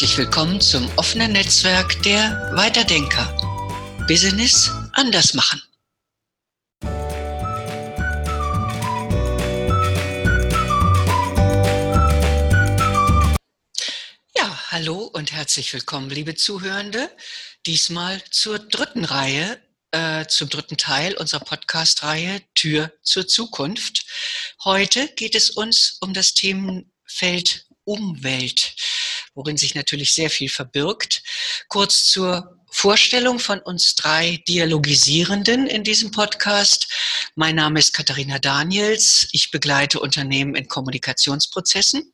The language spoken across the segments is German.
Herzlich willkommen zum offenen Netzwerk der Weiterdenker. Business anders machen. Ja, hallo und herzlich willkommen, liebe Zuhörende. Diesmal zur dritten Reihe äh, zum dritten Teil unserer Podcast-Reihe Tür zur Zukunft. Heute geht es uns um das Themenfeld Umwelt, worin sich natürlich sehr viel verbirgt. Kurz zur Vorstellung von uns drei Dialogisierenden in diesem Podcast. Mein Name ist Katharina Daniels. Ich begleite Unternehmen in Kommunikationsprozessen.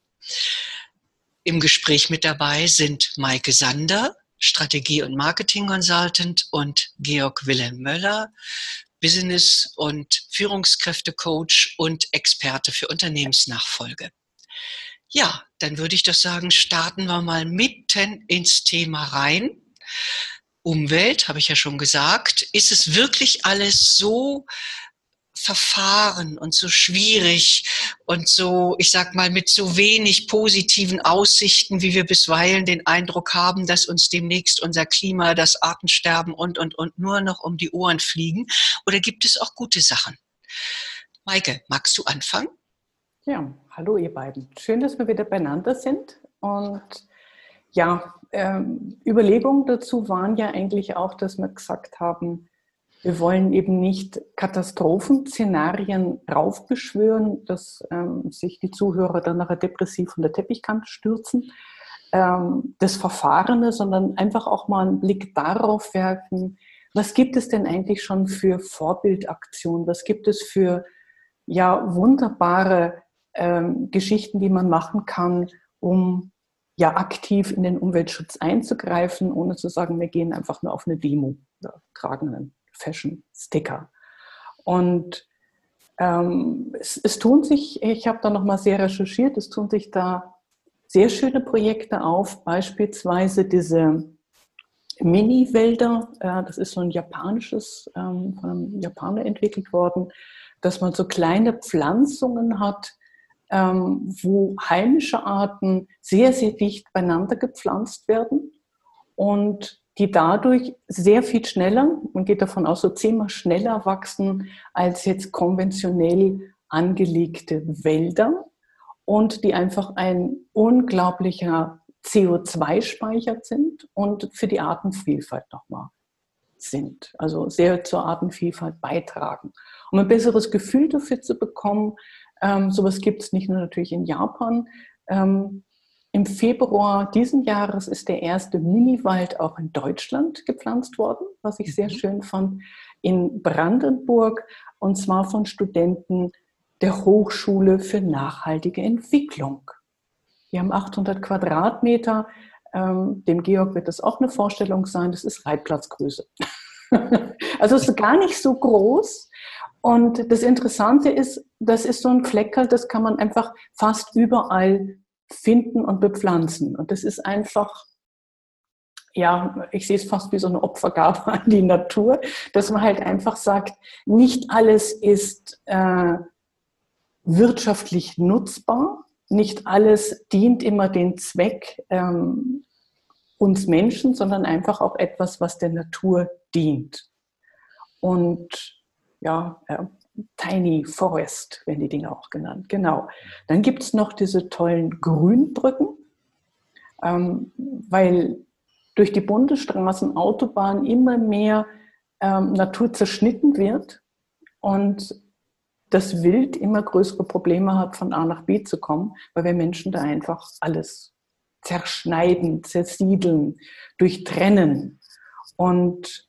Im Gespräch mit dabei sind Maike Sander, Strategie- und Marketing-Consultant und Georg Wilhelm Möller, Business- und Führungskräftecoach und Experte für Unternehmensnachfolge. Ja, dann würde ich doch sagen, starten wir mal mitten ins Thema rein. Umwelt, habe ich ja schon gesagt. Ist es wirklich alles so verfahren und so schwierig und so, ich sag mal, mit so wenig positiven Aussichten, wie wir bisweilen den Eindruck haben, dass uns demnächst unser Klima, das Artensterben und, und, und nur noch um die Ohren fliegen? Oder gibt es auch gute Sachen? Maike, magst du anfangen? Ja, hallo ihr beiden. Schön, dass wir wieder beieinander sind. Und ja, ähm, Überlegungen dazu waren ja eigentlich auch, dass wir gesagt haben, wir wollen eben nicht Katastrophenszenarien raufbeschwören, dass ähm, sich die Zuhörer dann nachher depressiv von der Teppichkante stürzen, ähm, das Verfahrene, sondern einfach auch mal einen Blick darauf werfen, was gibt es denn eigentlich schon für Vorbildaktionen, was gibt es für ja, wunderbare ähm, Geschichten, die man machen kann, um ja aktiv in den Umweltschutz einzugreifen, ohne zu sagen, wir gehen einfach nur auf eine Demo oder tragen einen Fashion-Sticker. Und ähm, es, es tun sich, ich habe da nochmal sehr recherchiert, es tun sich da sehr schöne Projekte auf, beispielsweise diese Mini-Wälder, äh, das ist so ein japanisches, ähm, von einem Japaner entwickelt worden, dass man so kleine Pflanzungen hat, ähm, wo heimische Arten sehr, sehr dicht beieinander gepflanzt werden und die dadurch sehr viel schneller, man geht davon aus, so zehnmal schneller wachsen als jetzt konventionell angelegte Wälder und die einfach ein unglaublicher CO2-Speicher sind und für die Artenvielfalt nochmal sind. Also sehr zur Artenvielfalt beitragen. Um ein besseres Gefühl dafür zu bekommen, ähm, sowas gibt es nicht nur natürlich in Japan, ähm, im Februar diesen Jahres ist der erste Miniwald auch in Deutschland gepflanzt worden, was ich sehr mhm. schön fand, in Brandenburg und zwar von Studenten der Hochschule für nachhaltige Entwicklung. Wir haben 800 Quadratmeter. Ähm, dem Georg wird das auch eine Vorstellung sein. Das ist Reitplatzgröße. also es ist gar nicht so groß. Und das Interessante ist, das ist so ein Fleckerl, das kann man einfach fast überall finden und bepflanzen. Und das ist einfach, ja, ich sehe es fast wie so eine Opfergabe an die Natur, dass man halt einfach sagt, nicht alles ist äh, wirtschaftlich nutzbar, nicht alles dient immer den Zweck ähm, uns Menschen, sondern einfach auch etwas, was der Natur dient. Und ja, Tiny Forest werden die Dinge auch genannt. Genau. Dann gibt es noch diese tollen Grünbrücken, ähm, weil durch die Bundesstraßen, Autobahnen immer mehr ähm, Natur zerschnitten wird und das Wild immer größere Probleme hat, von A nach B zu kommen, weil wir Menschen da einfach alles zerschneiden, zersiedeln, durchtrennen. Und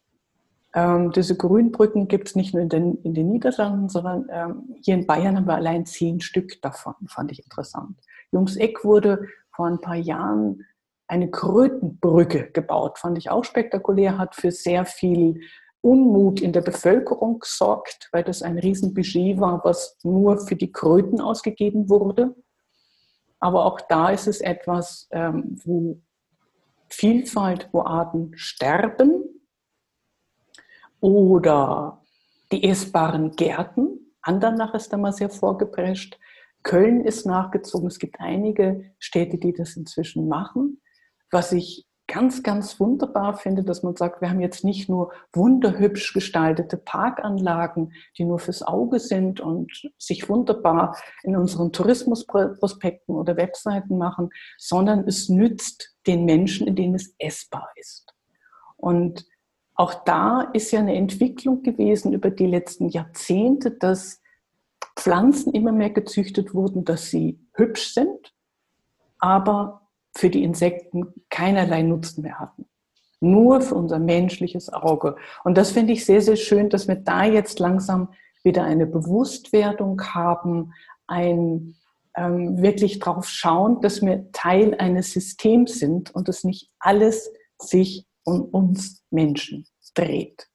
ähm, diese Grünbrücken gibt es nicht nur in den, in den Niederlanden, sondern ähm, hier in Bayern haben wir allein zehn Stück davon, fand ich interessant. Jums Eck wurde vor ein paar Jahren eine Krötenbrücke gebaut, fand ich auch spektakulär, hat für sehr viel Unmut in der Bevölkerung gesorgt, weil das ein Riesenbudget war, was nur für die Kröten ausgegeben wurde. Aber auch da ist es etwas, ähm, wo Vielfalt, wo Arten sterben, oder die essbaren Gärten. Andernach ist da mal sehr vorgeprescht. Köln ist nachgezogen. Es gibt einige Städte, die das inzwischen machen. Was ich ganz, ganz wunderbar finde, dass man sagt, wir haben jetzt nicht nur wunderhübsch gestaltete Parkanlagen, die nur fürs Auge sind und sich wunderbar in unseren Tourismusprospekten oder Webseiten machen, sondern es nützt den Menschen, in denen es essbar ist. Und auch da ist ja eine Entwicklung gewesen über die letzten Jahrzehnte, dass Pflanzen immer mehr gezüchtet wurden, dass sie hübsch sind, aber für die Insekten keinerlei Nutzen mehr hatten. Nur für unser menschliches Auge. Und das finde ich sehr, sehr schön, dass wir da jetzt langsam wieder eine Bewusstwerdung haben, ein ähm, wirklich drauf schauen, dass wir Teil eines Systems sind und dass nicht alles sich um uns Menschen dreht.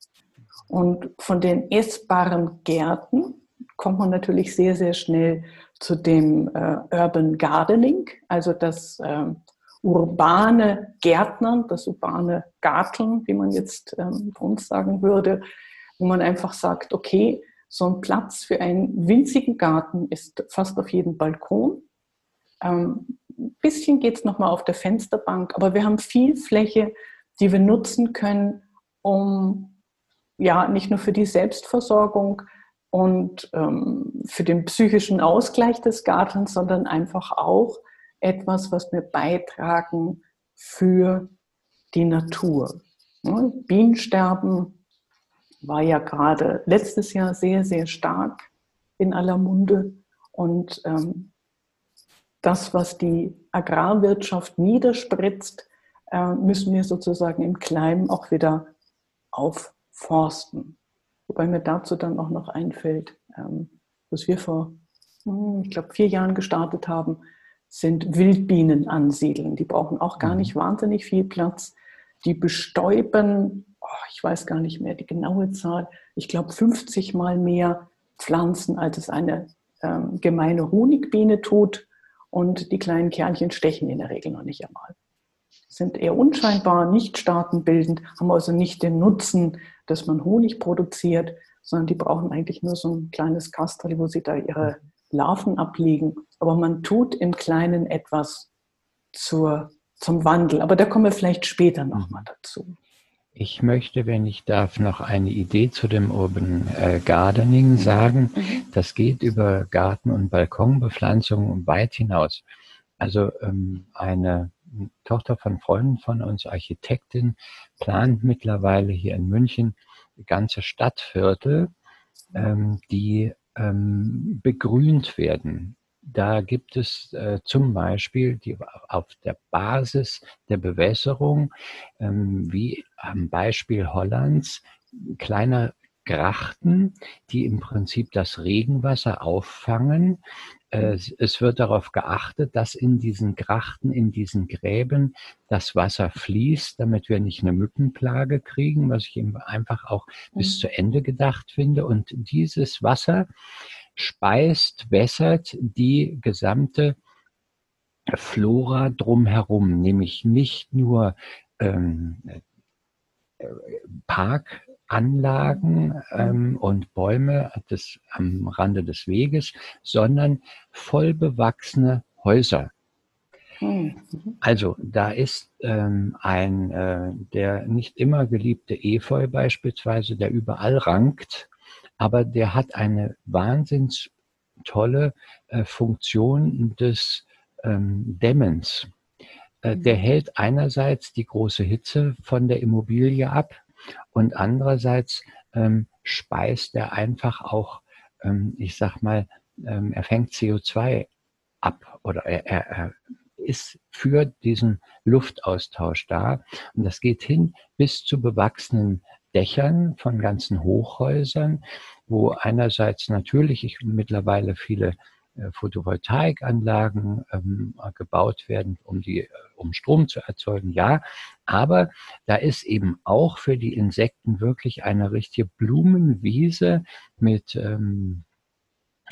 Und von den essbaren Gärten kommt man natürlich sehr, sehr schnell zu dem äh, Urban Gardening, also das äh, urbane Gärtnern, das urbane Garteln, wie man jetzt ähm, bei uns sagen würde, wo man einfach sagt, okay, so ein Platz für einen winzigen Garten ist fast auf jedem Balkon. Ähm, ein bisschen geht es nochmal auf der Fensterbank, aber wir haben viel Fläche, die wir nutzen können, um ja nicht nur für die Selbstversorgung und ähm, für den psychischen Ausgleich des Gartens, sondern einfach auch etwas, was wir beitragen für die Natur. Bienensterben war ja gerade letztes Jahr sehr, sehr stark in aller Munde. Und ähm, das, was die Agrarwirtschaft niederspritzt, müssen wir sozusagen im Kleinen auch wieder aufforsten. Wobei mir dazu dann auch noch einfällt, ähm, was wir vor, hm, ich glaube, vier Jahren gestartet haben, sind Wildbienen ansiedeln. Die brauchen auch gar mhm. nicht wahnsinnig viel Platz. Die bestäuben, oh, ich weiß gar nicht mehr die genaue Zahl, ich glaube 50 mal mehr Pflanzen, als es eine ähm, gemeine Honigbiene tut. Und die kleinen Kernchen stechen in der Regel noch nicht einmal. Sind eher unscheinbar, nicht staatenbildend, haben also nicht den Nutzen, dass man Honig produziert, sondern die brauchen eigentlich nur so ein kleines Kastel, wo sie da ihre. Larven ablegen. Aber man tut im Kleinen etwas zur, zum Wandel. Aber da kommen wir vielleicht später nochmal dazu. Ich möchte, wenn ich darf, noch eine Idee zu dem Urban äh, Gardening sagen. Mhm. Das geht über Garten- und Balkonbepflanzung weit hinaus. Also ähm, eine Tochter von Freunden von uns, Architektin, plant mittlerweile hier in München ganze Stadtviertel, ähm, die ähm, begrünt werden. Da gibt es äh, zum Beispiel die, auf der Basis der Bewässerung, ähm, wie am Beispiel Hollands, kleine Grachten, die im Prinzip das Regenwasser auffangen. Äh, es wird darauf geachtet, dass in diesen Grachten, in diesen Gräben das Wasser fließt, damit wir nicht eine Mückenplage kriegen, was ich eben einfach auch bis mhm. zu Ende gedacht finde. Und dieses Wasser speist, wässert die gesamte Flora drumherum, nämlich nicht nur ähm, äh, Park, Anlagen ähm, und Bäume des, am Rande des Weges, sondern voll bewachsene Häuser. Hm. Also da ist ähm, ein äh, der nicht immer geliebte Efeu beispielsweise, der überall rankt, aber der hat eine wahnsinns tolle äh, Funktion des ähm, Dämmens. Äh, der mhm. hält einerseits die große Hitze von der Immobilie ab, und andererseits ähm, speist er einfach auch, ähm, ich sag mal, ähm, er fängt CO2 ab oder er, er, er ist für diesen Luftaustausch da. Und das geht hin bis zu bewachsenen Dächern von ganzen Hochhäusern, wo einerseits natürlich ich mittlerweile viele Photovoltaikanlagen ähm, gebaut werden, um die, äh, um Strom zu erzeugen, ja. Aber da ist eben auch für die Insekten wirklich eine richtige Blumenwiese mit ähm,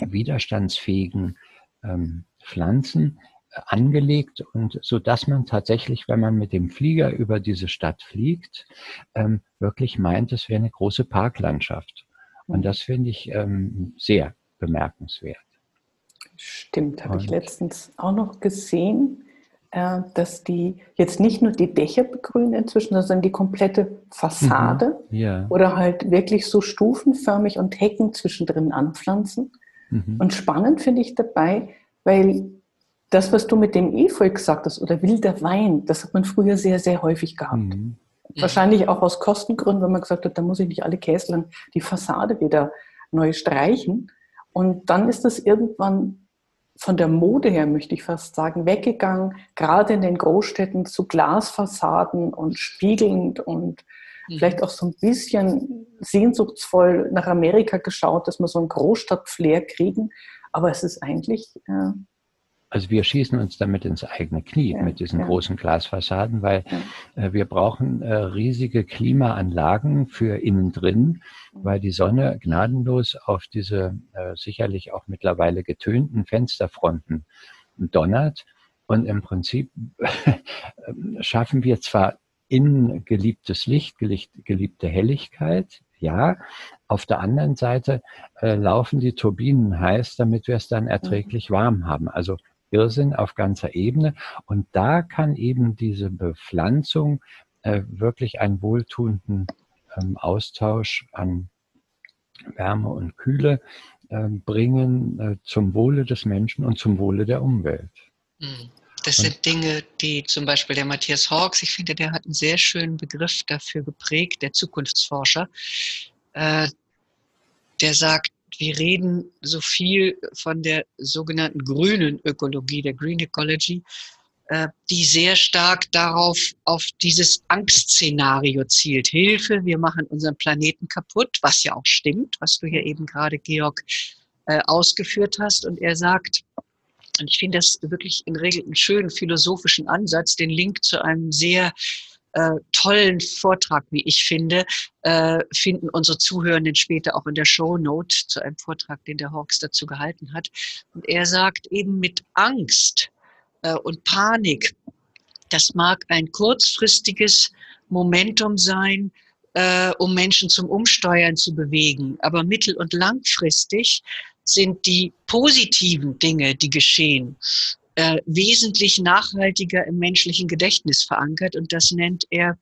widerstandsfähigen ähm, Pflanzen äh, angelegt und so dass man tatsächlich, wenn man mit dem Flieger über diese Stadt fliegt, ähm, wirklich meint, es wäre eine große Parklandschaft. Und das finde ich ähm, sehr bemerkenswert. Stimmt, habe ich letztens auch noch gesehen, äh, dass die jetzt nicht nur die Dächer begrünen inzwischen, sondern die komplette Fassade mhm. ja. oder halt wirklich so stufenförmig und Hecken zwischendrin anpflanzen. Mhm. Und spannend finde ich dabei, weil das, was du mit dem Efeu gesagt hast oder wilder Wein, das hat man früher sehr, sehr häufig gehabt. Mhm. Wahrscheinlich auch aus Kostengründen, wenn man gesagt hat, da muss ich nicht alle Käslern die Fassade wieder neu streichen. Und dann ist das irgendwann von der Mode her, möchte ich fast sagen, weggegangen, gerade in den Großstädten zu Glasfassaden und spiegelnd und mhm. vielleicht auch so ein bisschen sehnsuchtsvoll nach Amerika geschaut, dass wir so ein Großstadtflair kriegen. Aber es ist eigentlich äh, also wir schießen uns damit ins eigene Knie ja, mit diesen ja. großen Glasfassaden, weil äh, wir brauchen äh, riesige Klimaanlagen für innen drin, weil die Sonne gnadenlos auf diese äh, sicherlich auch mittlerweile getönten Fensterfronten donnert. Und im Prinzip schaffen wir zwar innen geliebtes Licht, geliebte Helligkeit, ja. Auf der anderen Seite äh, laufen die Turbinen heiß, damit wir es dann erträglich warm haben. Also Irrsinn auf ganzer Ebene. Und da kann eben diese Bepflanzung äh, wirklich einen wohltuenden ähm, Austausch an Wärme und Kühle äh, bringen äh, zum Wohle des Menschen und zum Wohle der Umwelt. Hm. Das sind Dinge, die zum Beispiel der Matthias Hawks, ich finde, der hat einen sehr schönen Begriff dafür geprägt, der Zukunftsforscher. Äh, der sagt, wir reden so viel von der sogenannten grünen Ökologie, der Green Ecology, äh, die sehr stark darauf, auf dieses Angstszenario zielt. Hilfe, wir machen unseren Planeten kaputt, was ja auch stimmt, was du hier eben gerade, Georg, äh, ausgeführt hast. Und er sagt, und ich finde das wirklich in Regel einen schönen philosophischen Ansatz, den Link zu einem sehr äh, tollen Vortrag, wie ich finde, äh, finden unsere Zuhörenden später auch in der Show Note zu einem Vortrag, den der Hawks dazu gehalten hat. Und er sagt eben mit Angst äh, und Panik, das mag ein kurzfristiges Momentum sein, äh, um Menschen zum Umsteuern zu bewegen. Aber mittel- und langfristig sind die positiven Dinge, die geschehen, äh, wesentlich nachhaltiger im menschlichen Gedächtnis verankert und das nennt er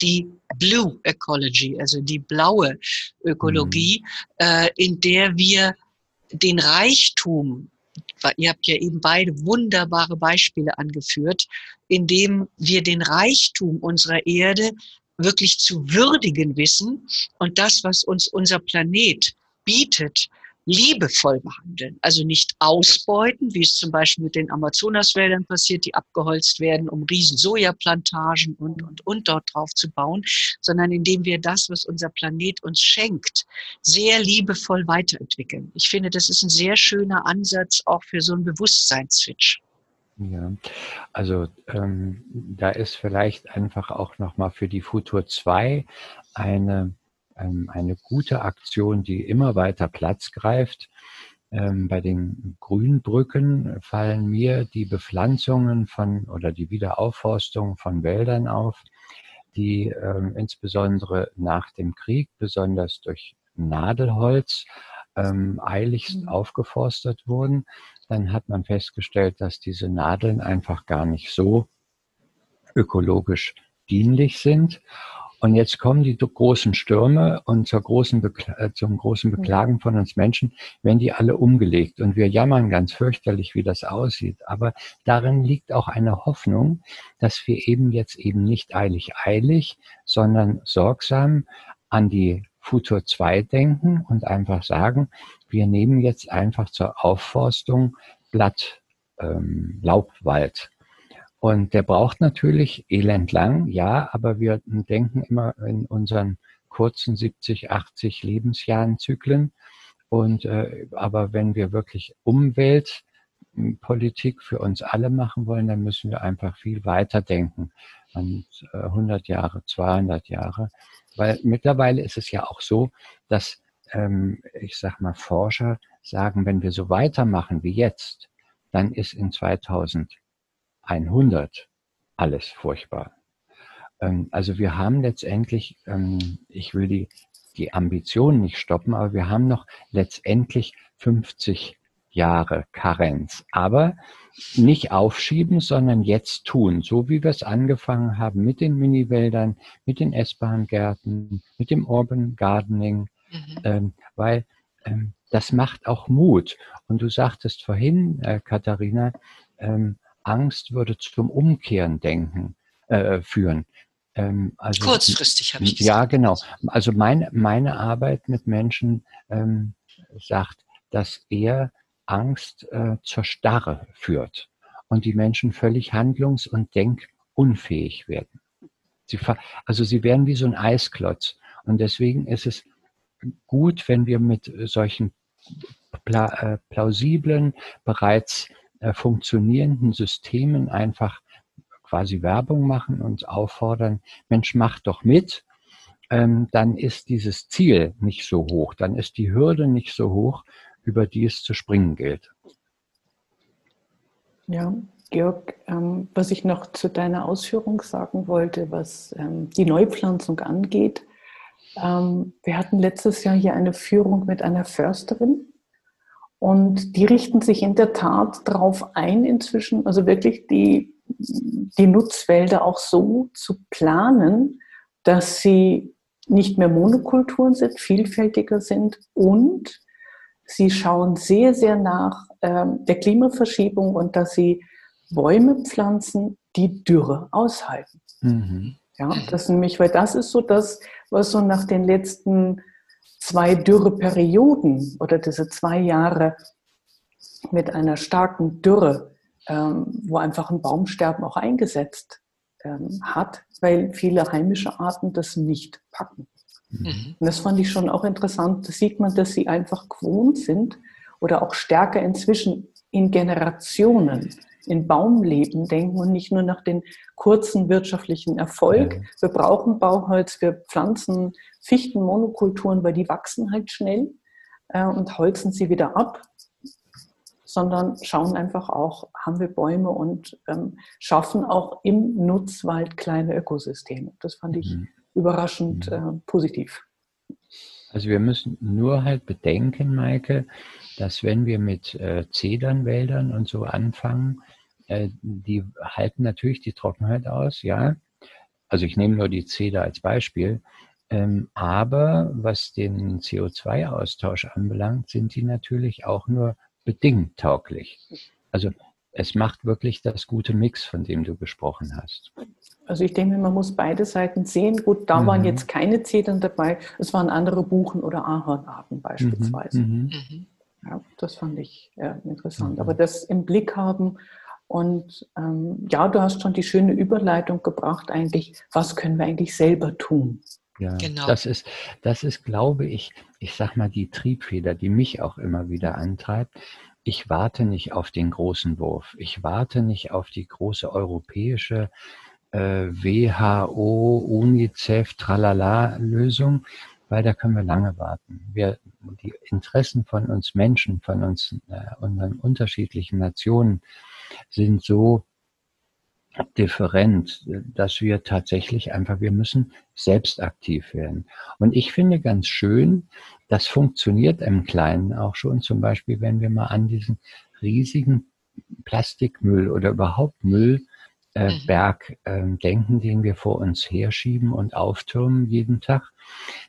die Blue Ecology, also die blaue Ökologie, mhm. äh, in der wir den Reichtum, ihr habt ja eben beide wunderbare Beispiele angeführt, in dem wir den Reichtum unserer Erde wirklich zu würdigen wissen und das, was uns unser Planet bietet, liebevoll behandeln. Also nicht ausbeuten, wie es zum Beispiel mit den Amazonaswäldern passiert, die abgeholzt werden, um riesen Sojaplantagen und, und, und dort drauf zu bauen, sondern indem wir das, was unser Planet uns schenkt, sehr liebevoll weiterentwickeln. Ich finde, das ist ein sehr schöner Ansatz auch für so einen Bewusstseinsswitch. Ja, also ähm, da ist vielleicht einfach auch nochmal für die Futur 2 eine eine gute Aktion, die immer weiter Platz greift. Ähm, bei den Grünbrücken fallen mir die Bepflanzungen von oder die Wiederaufforstung von Wäldern auf, die ähm, insbesondere nach dem Krieg, besonders durch Nadelholz, ähm, eiligst mhm. aufgeforstet wurden. Dann hat man festgestellt, dass diese Nadeln einfach gar nicht so ökologisch dienlich sind. Und jetzt kommen die großen Stürme und zur großen äh, zum großen mhm. Beklagen von uns Menschen, werden die alle umgelegt. Und wir jammern ganz fürchterlich, wie das aussieht. Aber darin liegt auch eine Hoffnung, dass wir eben jetzt eben nicht eilig eilig, sondern sorgsam an die Futur 2 denken und einfach sagen, wir nehmen jetzt einfach zur Aufforstung Blatt, ähm, Laubwald und der braucht natürlich elendlang, ja, aber wir denken immer in unseren kurzen 70, 80 Lebensjahren Zyklen. Und äh, aber wenn wir wirklich Umweltpolitik für uns alle machen wollen, dann müssen wir einfach viel weiter denken. Und, äh, 100 Jahre, 200 Jahre. Weil mittlerweile ist es ja auch so, dass, ähm, ich sag mal, Forscher sagen, wenn wir so weitermachen wie jetzt, dann ist in 2000 100 alles furchtbar. Ähm, also wir haben letztendlich, ähm, ich will die, die Ambition nicht stoppen, aber wir haben noch letztendlich 50 Jahre Karenz. Aber nicht aufschieben, sondern jetzt tun, so wie wir es angefangen haben mit den Miniwäldern, mit den S-Bahn-Gärten, mit dem Urban Gardening, mhm. ähm, weil ähm, das macht auch Mut. Und du sagtest vorhin, äh, Katharina, ähm, Angst würde zum Umkehren denken, äh, führen. Ähm, also, Kurzfristig habe ich gesagt. Ja, genau. Also meine, meine Arbeit mit Menschen ähm, sagt, dass er Angst äh, zur Starre führt und die Menschen völlig handlungs- und denkunfähig werden. Sie, also sie werden wie so ein Eisklotz. Und deswegen ist es gut, wenn wir mit solchen pla äh, plausiblen, bereits funktionierenden Systemen einfach quasi Werbung machen und auffordern, Mensch, mach doch mit, ähm, dann ist dieses Ziel nicht so hoch, dann ist die Hürde nicht so hoch, über die es zu springen gilt. Ja, Georg, ähm, was ich noch zu deiner Ausführung sagen wollte, was ähm, die Neupflanzung angeht. Wir hatten letztes Jahr hier eine Führung mit einer Försterin und die richten sich in der Tat darauf ein, inzwischen, also wirklich die, die Nutzwälder auch so zu planen, dass sie nicht mehr Monokulturen sind, vielfältiger sind und Sie schauen sehr, sehr nach ähm, der Klimaverschiebung und dass sie Bäume pflanzen, die Dürre aushalten. Mhm. Ja, das nämlich, weil das ist so das, was so nach den letzten zwei Dürreperioden oder diese zwei Jahre mit einer starken Dürre, ähm, wo einfach ein Baumsterben auch eingesetzt ähm, hat, weil viele heimische Arten das nicht packen. Mhm. Und das fand ich schon auch interessant. Da sieht man, dass sie einfach gewohnt sind oder auch stärker inzwischen in Generationen in Baumleben denken und nicht nur nach den kurzen wirtschaftlichen Erfolg. Ja. Wir brauchen Bauholz, wir pflanzen Fichtenmonokulturen, weil die wachsen halt schnell äh, und holzen sie wieder ab, sondern schauen einfach auch, haben wir Bäume und ähm, schaffen auch im Nutzwald kleine Ökosysteme. Das fand ich mhm überraschend mhm. äh, positiv. Also wir müssen nur halt bedenken, Maike, dass wenn wir mit äh, Zedernwäldern und so anfangen, äh, die halten natürlich die Trockenheit aus, ja. Also ich nehme nur die Zeder als Beispiel. Ähm, aber was den CO2-Austausch anbelangt, sind die natürlich auch nur bedingt tauglich. Also es macht wirklich das gute Mix, von dem du gesprochen hast. Also ich denke, man muss beide Seiten sehen. Gut, da mhm. waren jetzt keine Zedern dabei, es waren andere Buchen- oder Ahornarten beispielsweise. Mhm. mhm. Ja, das fand ich äh, interessant. Mhm. Aber das im Blick haben und ähm, ja, du hast schon die schöne Überleitung gebracht eigentlich, was können wir eigentlich selber tun? Ja, genau. das ist, das ist, glaube ich, ich sag mal, die Triebfeder, die mich auch immer wieder antreibt. Ich warte nicht auf den großen Wurf. Ich warte nicht auf die große europäische äh, WHO, UNICEF, Tralala-Lösung, weil da können wir lange warten. Wir, die Interessen von uns Menschen, von uns, äh, unseren unterschiedlichen Nationen sind so different, dass wir tatsächlich einfach, wir müssen selbst aktiv werden. Und ich finde ganz schön, das funktioniert im Kleinen auch schon, zum Beispiel, wenn wir mal an diesen riesigen Plastikmüll oder überhaupt Müll äh, mhm. Berg äh, denken, den wir vor uns herschieben und auftürmen jeden Tag.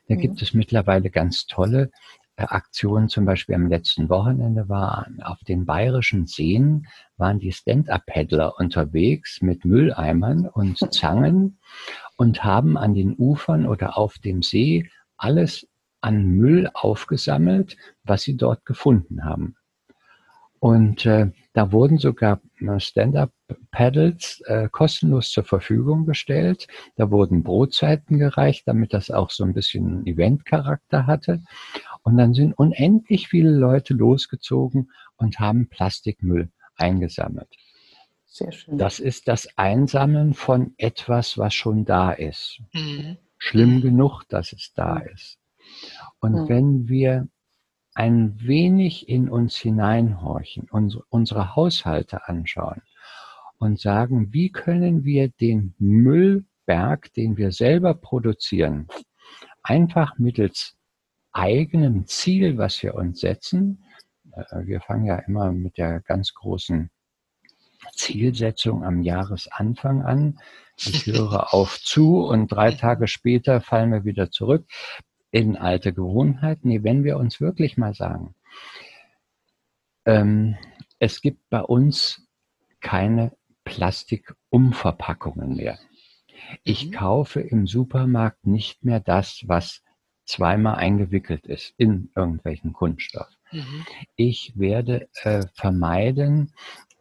Da mhm. gibt es mittlerweile ganz tolle Aktionen. Zum Beispiel am letzten Wochenende waren auf den bayerischen Seen waren die Stand-up-Paddler unterwegs mit Mülleimern und Zangen und haben an den Ufern oder auf dem See alles an Müll aufgesammelt, was sie dort gefunden haben. Und äh, da wurden sogar äh, Stand-up-Paddles äh, kostenlos zur Verfügung gestellt. Da wurden Brotzeiten gereicht, damit das auch so ein bisschen Event-Charakter hatte. Und dann sind unendlich viele Leute losgezogen und haben Plastikmüll eingesammelt. Sehr schön. Das ist das Einsammeln von etwas, was schon da ist. Mhm. Schlimm genug, dass es da mhm. ist. Und mhm. wenn wir ein wenig in uns hineinhorchen, unsere, unsere Haushalte anschauen und sagen, wie können wir den Müllberg, den wir selber produzieren, einfach mittels eigenem Ziel, was wir uns setzen, äh, wir fangen ja immer mit der ganz großen Zielsetzung am Jahresanfang an. Ich höre auf zu und drei Tage später fallen wir wieder zurück in alte Gewohnheiten. Nee, wenn wir uns wirklich mal sagen, ähm, es gibt bei uns keine Plastikumverpackungen mehr. Ich mhm. kaufe im Supermarkt nicht mehr das, was zweimal eingewickelt ist in irgendwelchen Kunststoff. Mhm. Ich werde äh, vermeiden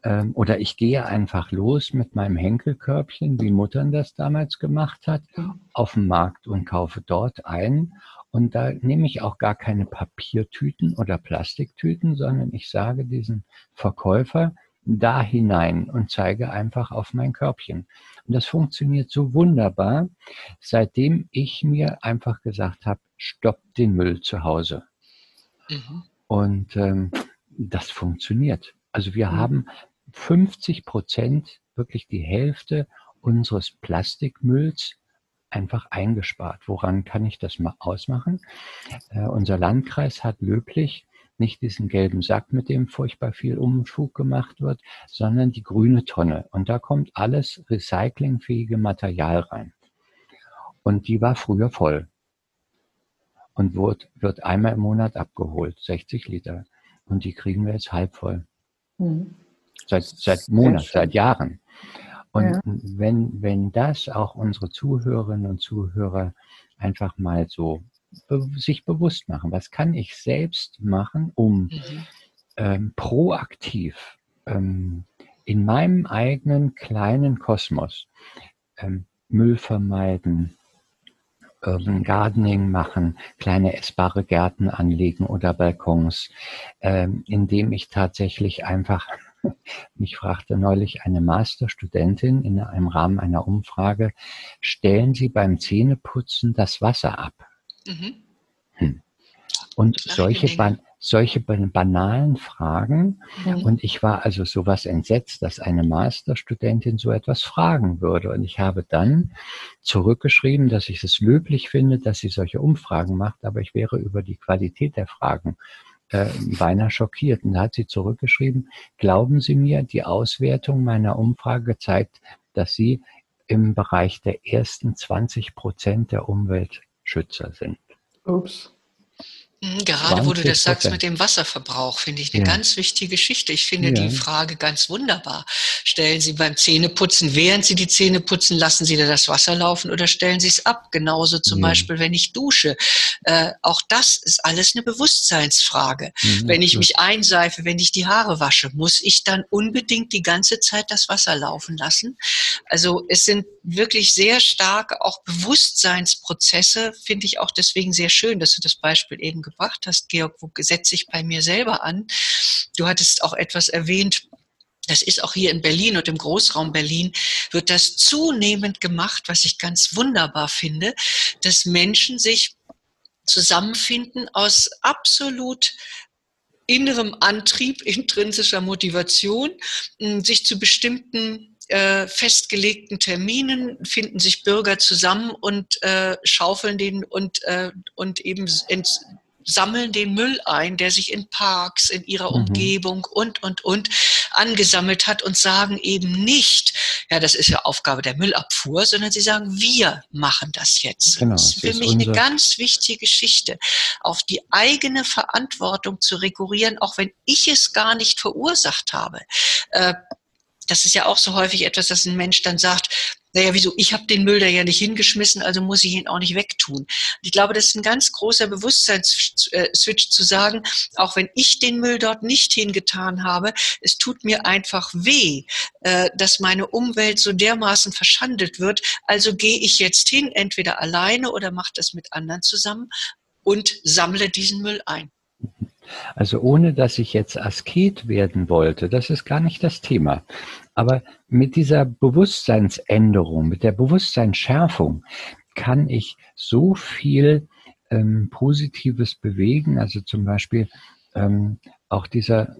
ähm, oder ich gehe einfach los mit meinem Henkelkörbchen, wie Muttern das damals gemacht hat, mhm. auf den Markt und kaufe dort ein. Und da nehme ich auch gar keine Papiertüten oder Plastiktüten, sondern ich sage diesem Verkäufer, da hinein und zeige einfach auf mein Körbchen. Und das funktioniert so wunderbar, seitdem ich mir einfach gesagt habe, stopp den Müll zu Hause. Mhm. Und ähm, das funktioniert. Also wir mhm. haben 50 Prozent, wirklich die Hälfte unseres Plastikmülls einfach eingespart. Woran kann ich das mal ausmachen? Äh, unser Landkreis hat löblich nicht diesen gelben Sack, mit dem furchtbar viel Umschub gemacht wird, sondern die grüne Tonne. Und da kommt alles recyclingfähige Material rein. Und die war früher voll und wird, wird einmal im Monat abgeholt, 60 Liter. Und die kriegen wir jetzt halb voll. Mhm. Seit, seit Monaten, seit Jahren. Und ja. wenn, wenn das auch unsere Zuhörerinnen und Zuhörer einfach mal so sich bewusst machen. Was kann ich selbst machen, um mhm. ähm, proaktiv ähm, in meinem eigenen kleinen Kosmos ähm, Müll vermeiden, Gardening machen, kleine essbare Gärten anlegen oder Balkons, ähm, indem ich tatsächlich einfach, mich fragte neulich eine Masterstudentin in einem Rahmen einer Umfrage, stellen Sie beim Zähneputzen das Wasser ab? Mhm. Hm. Und solche, ban solche banalen Fragen. Ja. Und ich war also sowas entsetzt, dass eine Masterstudentin so etwas fragen würde. Und ich habe dann zurückgeschrieben, dass ich es löblich finde, dass sie solche Umfragen macht, aber ich wäre über die Qualität der Fragen äh, beinahe schockiert. Und da hat sie zurückgeschrieben, glauben Sie mir, die Auswertung meiner Umfrage zeigt, dass Sie im Bereich der ersten 20 Prozent der Umweltschützer sind. Mhm, gerade wo du das sagst mit dem Wasserverbrauch, finde ich eine ja. ganz wichtige Geschichte. Ich finde ja. die Frage ganz wunderbar. Stellen Sie beim Zähneputzen, während Sie die Zähne putzen, lassen Sie da das Wasser laufen oder stellen Sie es ab? Genauso zum ja. Beispiel, wenn ich dusche. Äh, auch das ist alles eine Bewusstseinsfrage. Mhm, wenn ich mich einseife, wenn ich die Haare wasche, muss ich dann unbedingt die ganze Zeit das Wasser laufen lassen? Also es sind wirklich sehr stark auch Bewusstseinsprozesse, finde ich auch deswegen sehr schön, dass du das Beispiel eben gebracht hast, Georg, wo setze ich bei mir selber an? Du hattest auch etwas erwähnt, das ist auch hier in Berlin und im Großraum Berlin wird das zunehmend gemacht, was ich ganz wunderbar finde, dass Menschen sich zusammenfinden aus absolut innerem Antrieb, intrinsischer Motivation, sich zu bestimmten äh, festgelegten Terminen finden sich Bürger zusammen und äh, schaufeln den und, äh, und eben sammeln den Müll ein, der sich in Parks, in ihrer mhm. Umgebung und, und, und angesammelt hat und sagen eben nicht, ja, das ist ja Aufgabe der Müllabfuhr, sondern sie sagen, wir machen das jetzt. Genau, das ist für mich eine ganz wichtige Geschichte, auf die eigene Verantwortung zu rekurrieren, auch wenn ich es gar nicht verursacht habe. Äh, das ist ja auch so häufig etwas, dass ein Mensch dann sagt, naja, wieso, ich habe den Müll da ja nicht hingeschmissen, also muss ich ihn auch nicht wegtun. Ich glaube, das ist ein ganz großer Bewusstseinsswitch zu sagen, auch wenn ich den Müll dort nicht hingetan habe, es tut mir einfach weh, äh, dass meine Umwelt so dermaßen verschandelt wird. Also gehe ich jetzt hin, entweder alleine oder mache das mit anderen zusammen und sammle diesen Müll ein. Also ohne dass ich jetzt Asket werden wollte, das ist gar nicht das Thema. Aber mit dieser Bewusstseinsänderung, mit der Bewusstseinsschärfung kann ich so viel ähm, Positives bewegen. Also zum Beispiel ähm, auch dieser,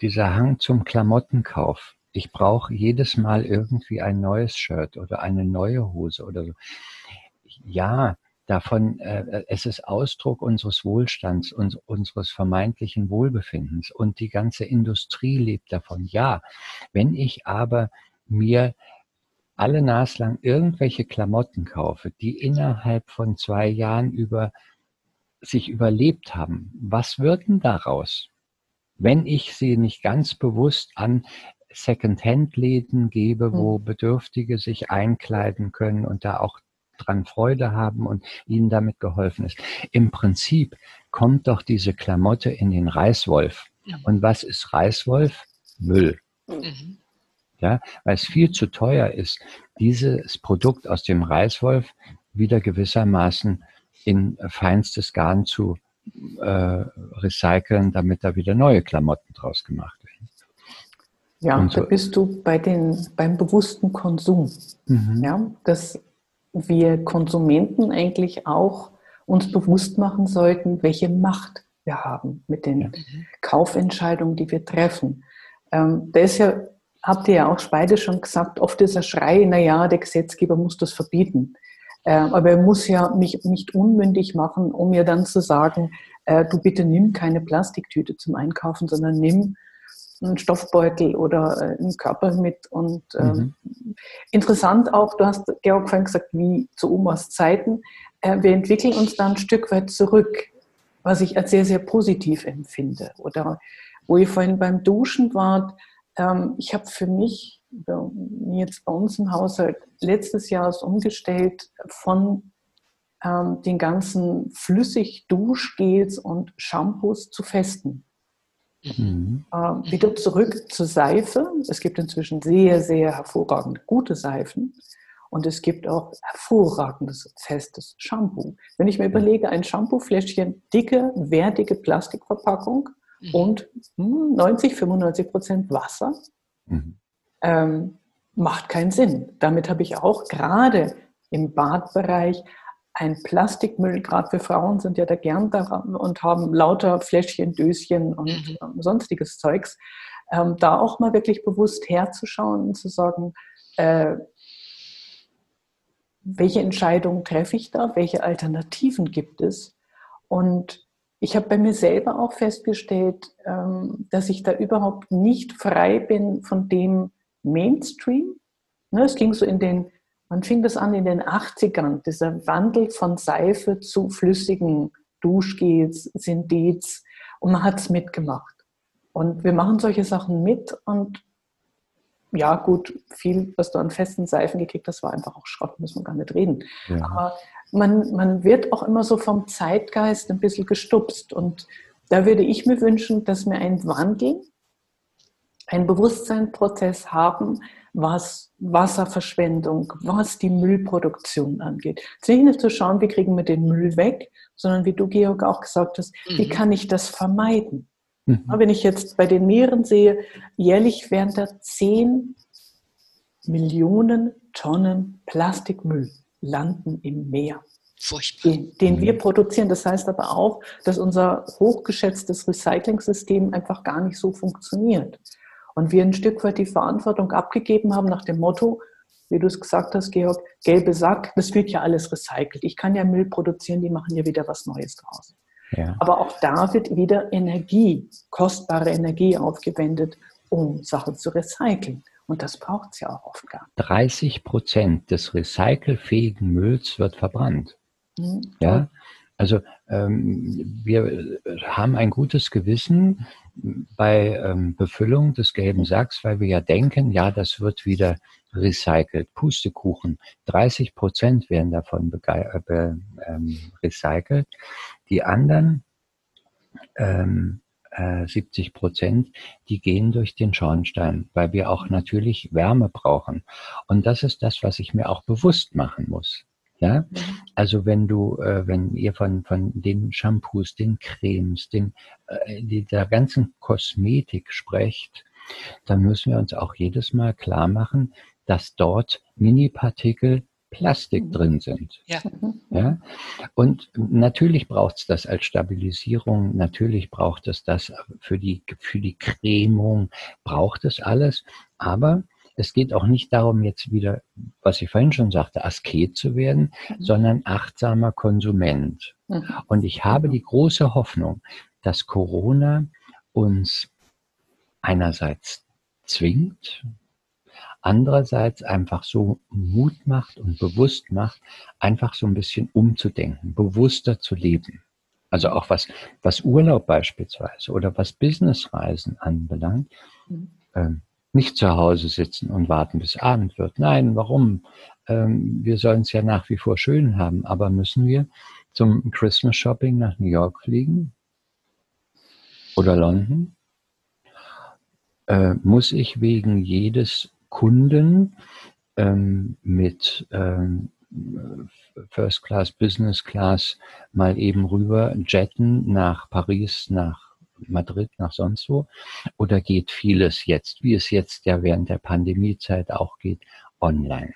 dieser Hang zum Klamottenkauf. Ich brauche jedes Mal irgendwie ein neues Shirt oder eine neue Hose oder so. Ja, davon, äh, es ist Ausdruck unseres Wohlstands, uns, unseres vermeintlichen Wohlbefindens und die ganze Industrie lebt davon. Ja, wenn ich aber mir alle naslang irgendwelche Klamotten kaufe, die innerhalb von zwei Jahren über sich überlebt haben, was wird denn daraus? Wenn ich sie nicht ganz bewusst an Second-Hand-Läden gebe, wo hm. Bedürftige sich einkleiden können und da auch dran Freude haben und ihnen damit geholfen ist. Im Prinzip kommt doch diese Klamotte in den Reißwolf. Mhm. Und was ist Reißwolf? Müll. Mhm. Ja, weil es viel zu teuer ist, dieses Produkt aus dem Reißwolf wieder gewissermaßen in feinstes Garn zu äh, recyceln, damit da wieder neue Klamotten draus gemacht werden. Ja, so. da bist du bei den, beim bewussten Konsum. Mhm. Ja, dass wir Konsumenten eigentlich auch uns bewusst machen sollten, welche Macht wir haben mit den ja. Kaufentscheidungen, die wir treffen. Ähm, da ist ja, habt ihr ja auch beide schon gesagt, oft dieser Schrei, naja, der Gesetzgeber muss das verbieten. Äh, aber er muss ja mich nicht unmündig machen, um mir dann zu sagen, äh, du bitte nimm keine Plastiktüte zum Einkaufen, sondern nimm einen Stoffbeutel oder äh, einen Körper mit. Und ähm, mhm. Interessant auch, du hast, Georg, vorhin gesagt, wie zu Omas Zeiten. Äh, wir entwickeln uns da ein Stück weit zurück, was ich als sehr, sehr positiv empfinde. Oder wo ihr vorhin beim Duschen wart, ähm, ich habe für mich jetzt bei uns im Haushalt letztes Jahr ist umgestellt von ähm, den ganzen flüssig Duschgels und Shampoos zu festen. Mhm. Äh, wieder zurück zur Seife. Es gibt inzwischen sehr, sehr hervorragend gute Seifen. Und es gibt auch hervorragendes, festes Shampoo. Wenn ich mir überlege, ein Shampoofläschchen, dicke, wertige Plastikverpackung mhm. und 90, hm, 95 Prozent Wasser, mhm. ähm, macht keinen Sinn. Damit habe ich auch gerade im Badbereich ein Plastikmüll, gerade wir Frauen sind ja da gern daran und haben lauter Fläschchen, Döschen und mhm. Ähm, sonstiges Zeugs, ähm, da auch mal wirklich bewusst herzuschauen und zu sagen, äh, welche Entscheidungen treffe ich da, welche Alternativen gibt es. Und ich habe bei mir selber auch festgestellt, ähm, dass ich da überhaupt nicht frei bin von dem Mainstream. Ne, es ging so in den man fing das an in den 80ern, dieser Wandel von Seife zu flüssigen Duschgels, Synthez und man hat es mitgemacht. Und wir machen solche Sachen mit und ja, gut, viel, was du an festen Seifen gekriegt hast, war einfach auch Schrott, müssen wir gar nicht reden. Ja. Aber man, man wird auch immer so vom Zeitgeist ein bisschen gestupst. Und da würde ich mir wünschen, dass wir einen Wandel, einen Bewusstseinsprozess haben, was Wasserverschwendung, was die Müllproduktion angeht. Es ist nicht nur zu schauen, wie kriegen wir den Müll weg, sondern wie du, Georg, auch gesagt hast, mhm. wie kann ich das vermeiden? Mhm. Wenn ich jetzt bei den Meeren sehe, jährlich werden da 10 Millionen Tonnen Plastikmüll landen im Meer. Furchtbar. Den, den wir mhm. produzieren. Das heißt aber auch, dass unser hochgeschätztes Recycling-System einfach gar nicht so funktioniert. Und wir ein Stück weit die Verantwortung abgegeben haben nach dem Motto, wie du es gesagt hast, Georg, gelbe Sack, das wird ja alles recycelt. Ich kann ja Müll produzieren, die machen ja wieder was Neues draus. Ja. Aber auch da wird wieder Energie, kostbare Energie aufgewendet, um Sachen zu recyceln. Und das braucht es ja auch oft gar nicht. 30 Prozent des recycelfähigen Mülls wird verbrannt. Mhm. Ja, also ähm, wir haben ein gutes Gewissen bei ähm, Befüllung des gelben Sacks, weil wir ja denken, ja, das wird wieder recycelt. Pustekuchen, 30 Prozent werden davon äh, ähm, recycelt. Die anderen ähm, äh, 70 Prozent, die gehen durch den Schornstein, weil wir auch natürlich Wärme brauchen. Und das ist das, was ich mir auch bewusst machen muss. Ja, mhm. also wenn du, äh, wenn ihr von, von den Shampoos, den Cremes, den, äh, der ganzen Kosmetik sprecht, dann müssen wir uns auch jedes Mal klar machen, dass dort Mini-Partikel Plastik mhm. drin sind. Ja. ja. Und natürlich braucht es das als Stabilisierung, natürlich braucht es das für die, für die Cremung, braucht es alles, aber es geht auch nicht darum, jetzt wieder, was ich vorhin schon sagte, Asket zu werden, mhm. sondern achtsamer Konsument. Mhm. Und ich habe die große Hoffnung, dass Corona uns einerseits zwingt, andererseits einfach so Mut macht und bewusst macht, einfach so ein bisschen umzudenken, bewusster zu leben. Also auch was, was Urlaub beispielsweise oder was Businessreisen anbelangt, mhm. ähm, nicht zu Hause sitzen und warten, bis Abend wird. Nein, warum? Ähm, wir sollen es ja nach wie vor schön haben, aber müssen wir zum Christmas Shopping nach New York fliegen? Oder London? Äh, muss ich wegen jedes Kunden ähm, mit ähm, First Class, Business Class mal eben rüber jetten nach Paris, nach Madrid, nach sonst wo? Oder geht vieles jetzt, wie es jetzt ja während der Pandemiezeit auch geht, online?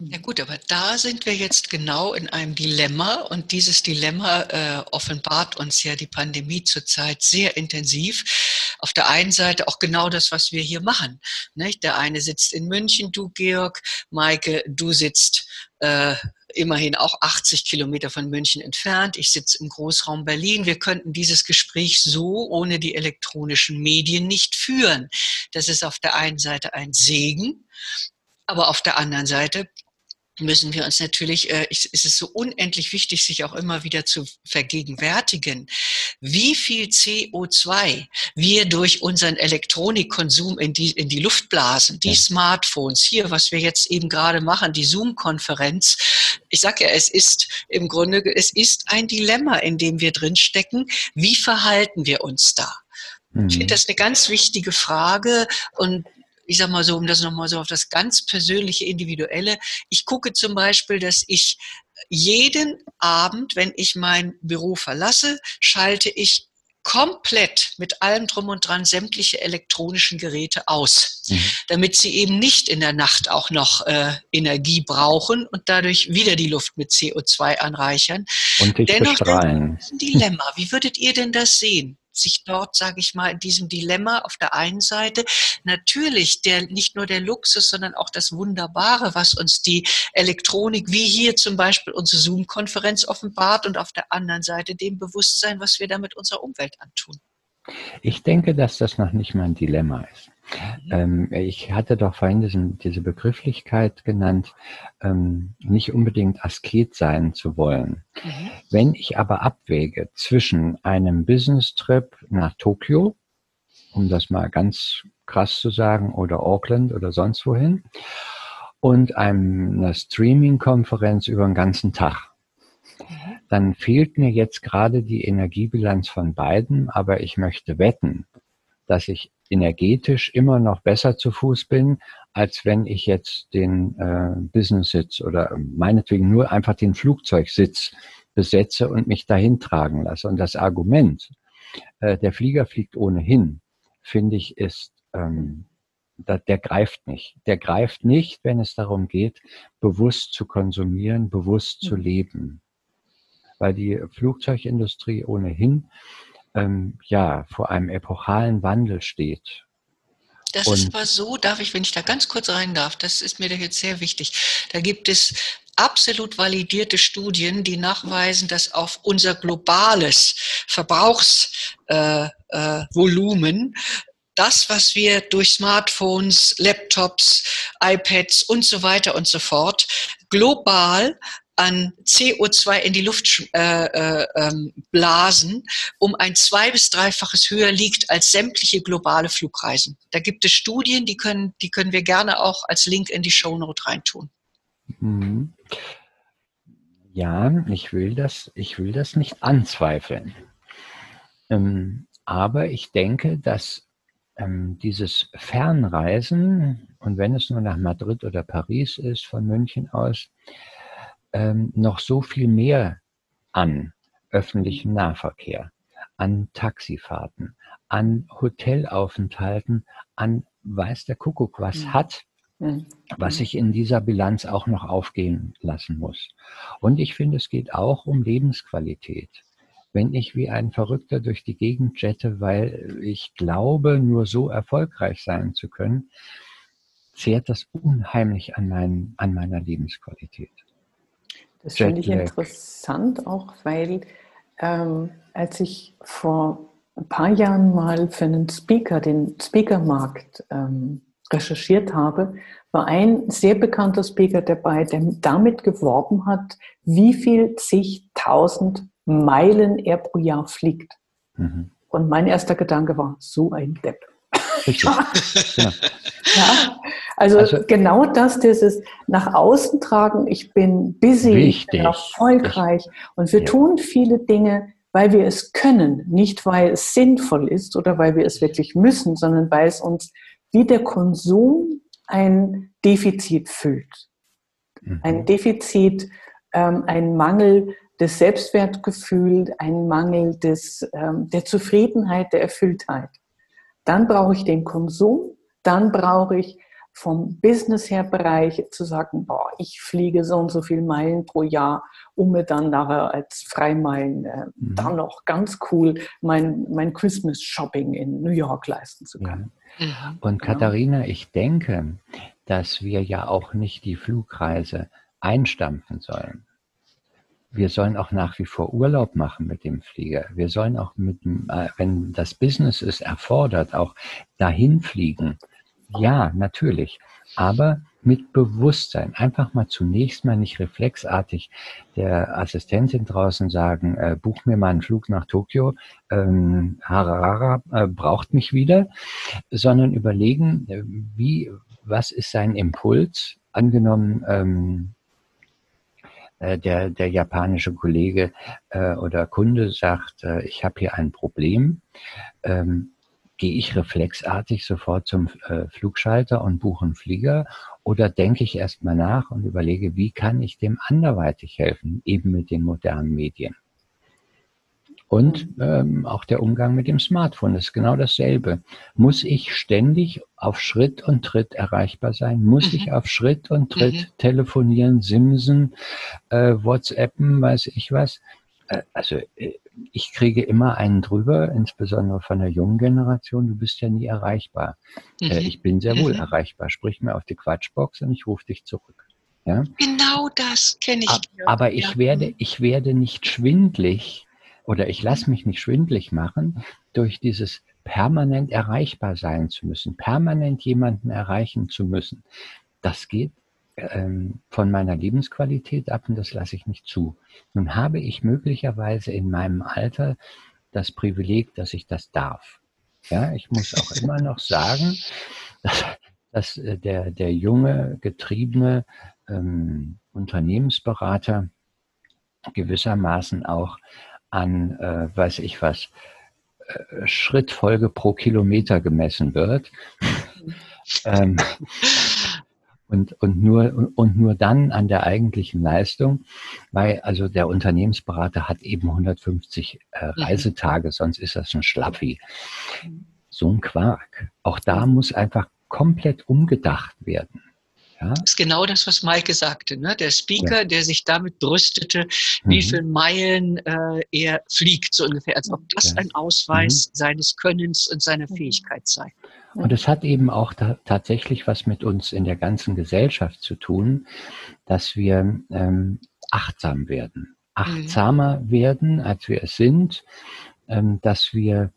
Ja gut, aber da sind wir jetzt genau in einem Dilemma und dieses Dilemma äh, offenbart uns ja die Pandemie zurzeit sehr intensiv. Auf der einen Seite auch genau das, was wir hier machen. Nicht? Der eine sitzt in München, du Georg, Maike, du sitzt äh, immerhin auch 80 Kilometer von München entfernt. Ich sitze im Großraum Berlin. Wir könnten dieses Gespräch so ohne die elektronischen Medien nicht führen. Das ist auf der einen Seite ein Segen, aber auf der anderen Seite müssen wir uns natürlich, äh, ist es so unendlich wichtig, sich auch immer wieder zu vergegenwärtigen, wie viel CO2 wir durch unseren Elektronikkonsum in die, in die Luft blasen, die Smartphones, hier, was wir jetzt eben gerade machen, die Zoom-Konferenz. Ich sage ja, es ist im Grunde, es ist ein Dilemma, in dem wir drinstecken. Wie verhalten wir uns da? Ich finde mhm. das eine ganz wichtige Frage und ich sag mal so, um das nochmal so auf das ganz persönliche, individuelle. Ich gucke zum Beispiel, dass ich jeden Abend, wenn ich mein Büro verlasse, schalte ich komplett mit allem drum und dran sämtliche elektronischen Geräte aus, mhm. damit sie eben nicht in der Nacht auch noch äh, Energie brauchen und dadurch wieder die Luft mit CO2 anreichern. Und dich Dennoch bestrahlen. ein Dilemma. Wie würdet ihr denn das sehen? Sich dort, sage ich mal, in diesem Dilemma auf der einen Seite natürlich der, nicht nur der Luxus, sondern auch das Wunderbare, was uns die Elektronik, wie hier zum Beispiel unsere Zoom-Konferenz offenbart und auf der anderen Seite dem Bewusstsein, was wir da mit unserer Umwelt antun. Ich denke, dass das noch nicht mal ein Dilemma ist. Ähm, ich hatte doch vorhin diesen, diese Begrifflichkeit genannt, ähm, nicht unbedingt Asket sein zu wollen. Mhm. Wenn ich aber abwäge zwischen einem Business-Trip nach Tokio, um das mal ganz krass zu sagen, oder Auckland oder sonst wohin, und einer Streaming-Konferenz über den ganzen Tag, mhm. dann fehlt mir jetzt gerade die Energiebilanz von beiden, aber ich möchte wetten, dass ich energetisch immer noch besser zu Fuß bin, als wenn ich jetzt den äh, Business-Sitz oder meinetwegen nur einfach den Flugzeugsitz besetze und mich dahin tragen lasse. Und das Argument, äh, der Flieger fliegt ohnehin, finde ich, ist, ähm, da, der greift nicht. Der greift nicht, wenn es darum geht, bewusst zu konsumieren, bewusst zu leben. Weil die Flugzeugindustrie ohnehin ähm, ja, vor einem epochalen Wandel steht. Das und ist aber so, darf ich, wenn ich da ganz kurz rein darf, das ist mir jetzt sehr wichtig. Da gibt es absolut validierte Studien, die nachweisen, dass auf unser globales Verbrauchsvolumen äh, äh, das, was wir durch Smartphones, Laptops, iPads und so weiter und so fort global an CO2 in die Luft äh, äh, ähm, blasen, um ein zwei- bis dreifaches höher liegt als sämtliche globale Flugreisen. Da gibt es Studien, die können, die können wir gerne auch als Link in die Shownote reintun. Mhm. Ja, ich will das, ich will das nicht anzweifeln. Ähm, aber ich denke, dass ähm, dieses Fernreisen, und wenn es nur nach Madrid oder Paris ist, von München aus, ähm, noch so viel mehr an öffentlichem Nahverkehr, an Taxifahrten, an Hotelaufenthalten, an weiß der Kuckuck was mhm. hat, mhm. was ich in dieser Bilanz auch noch aufgehen lassen muss. Und ich finde, es geht auch um Lebensqualität. Wenn ich wie ein Verrückter durch die Gegend jette, weil ich glaube, nur so erfolgreich sein zu können, zehrt das unheimlich an, mein, an meiner Lebensqualität. Das finde ich interessant, auch weil ähm, als ich vor ein paar Jahren mal für einen Speaker, den Speakermarkt ähm, recherchiert habe, war ein sehr bekannter Speaker dabei, der damit geworben hat, wie viel zigtausend Meilen er pro Jahr fliegt. Mhm. Und mein erster Gedanke war, so ein Depp. Richtig. ja. ja. Also, also, genau das, dieses nach außen tragen, ich bin busy, ich bin erfolgreich. Und wir ja. tun viele Dinge, weil wir es können, nicht weil es sinnvoll ist oder weil wir es wirklich müssen, sondern weil es uns wie der Konsum ein Defizit füllt. Mhm. Ein Defizit, ähm, ein Mangel des Selbstwertgefühls, ein Mangel des, ähm, der Zufriedenheit, der Erfülltheit. Dann brauche ich den Konsum, dann brauche ich vom Business her Bereich zu sagen, boah, ich fliege so und so viele Meilen pro Jahr, um mir dann nachher als Freimeilen äh, mhm. dann noch ganz cool mein, mein Christmas Shopping in New York leisten zu können. Ja. Und genau. Katharina, ich denke, dass wir ja auch nicht die Flugreise einstampfen sollen. Wir sollen auch nach wie vor Urlaub machen mit dem Flieger. Wir sollen auch mit, äh, wenn das Business es erfordert, auch dahin fliegen ja, natürlich. Aber mit Bewusstsein. Einfach mal zunächst mal nicht reflexartig der Assistentin draußen sagen, äh, buch mir mal einen Flug nach Tokio, ähm, Harara äh, braucht mich wieder, sondern überlegen, äh, wie, was ist sein Impuls? Angenommen, ähm, äh, der, der japanische Kollege äh, oder Kunde sagt, äh, ich habe hier ein Problem. Ähm, gehe ich reflexartig sofort zum äh, Flugschalter und buche einen Flieger oder denke ich erstmal nach und überlege, wie kann ich dem anderweitig helfen, eben mit den modernen Medien. Und ähm, auch der Umgang mit dem Smartphone ist genau dasselbe. Muss ich ständig auf Schritt und Tritt erreichbar sein? Muss mhm. ich auf Schritt und Tritt mhm. telefonieren, simsen, äh, WhatsAppen, weiß ich was? Äh, also äh, ich kriege immer einen drüber, insbesondere von der jungen Generation, du bist ja nie erreichbar. Äh, mhm. ich bin sehr wohl mhm. erreichbar. Sprich mir auf die Quatschbox und ich rufe dich zurück. Ja? Genau das kenne ich. Aber ich werde, ich werde nicht schwindlig oder ich lasse mich nicht schwindlig machen durch dieses permanent erreichbar sein zu müssen, permanent jemanden erreichen zu müssen. Das geht ähm, von meiner Lebensqualität ab und das lasse ich nicht zu. Nun habe ich möglicherweise in meinem Alter das Privileg, dass ich das darf. Ja, ich muss auch immer noch sagen, dass, dass äh, der, der junge, getriebene ähm, Unternehmensberater gewissermaßen auch an, äh, weiß ich was, äh, Schrittfolge pro Kilometer gemessen wird. ähm, und, und, nur, und nur dann an der eigentlichen Leistung, weil also der Unternehmensberater hat eben 150 äh, mhm. Reisetage, sonst ist das ein Schlappi. So ein Quark. Auch da muss einfach komplett umgedacht werden. Ja? Das ist genau das, was Maike sagte. Ne? Der Speaker, ja. der sich damit brüstete, mhm. wie viele Meilen äh, er fliegt, so ungefähr, als ob das ja. ein Ausweis mhm. seines Könnens und seiner mhm. Fähigkeit sei. Und es hat eben auch da, tatsächlich was mit uns in der ganzen Gesellschaft zu tun, dass wir ähm, achtsam werden. Achtsamer mhm. werden, als wir es sind, ähm, dass wir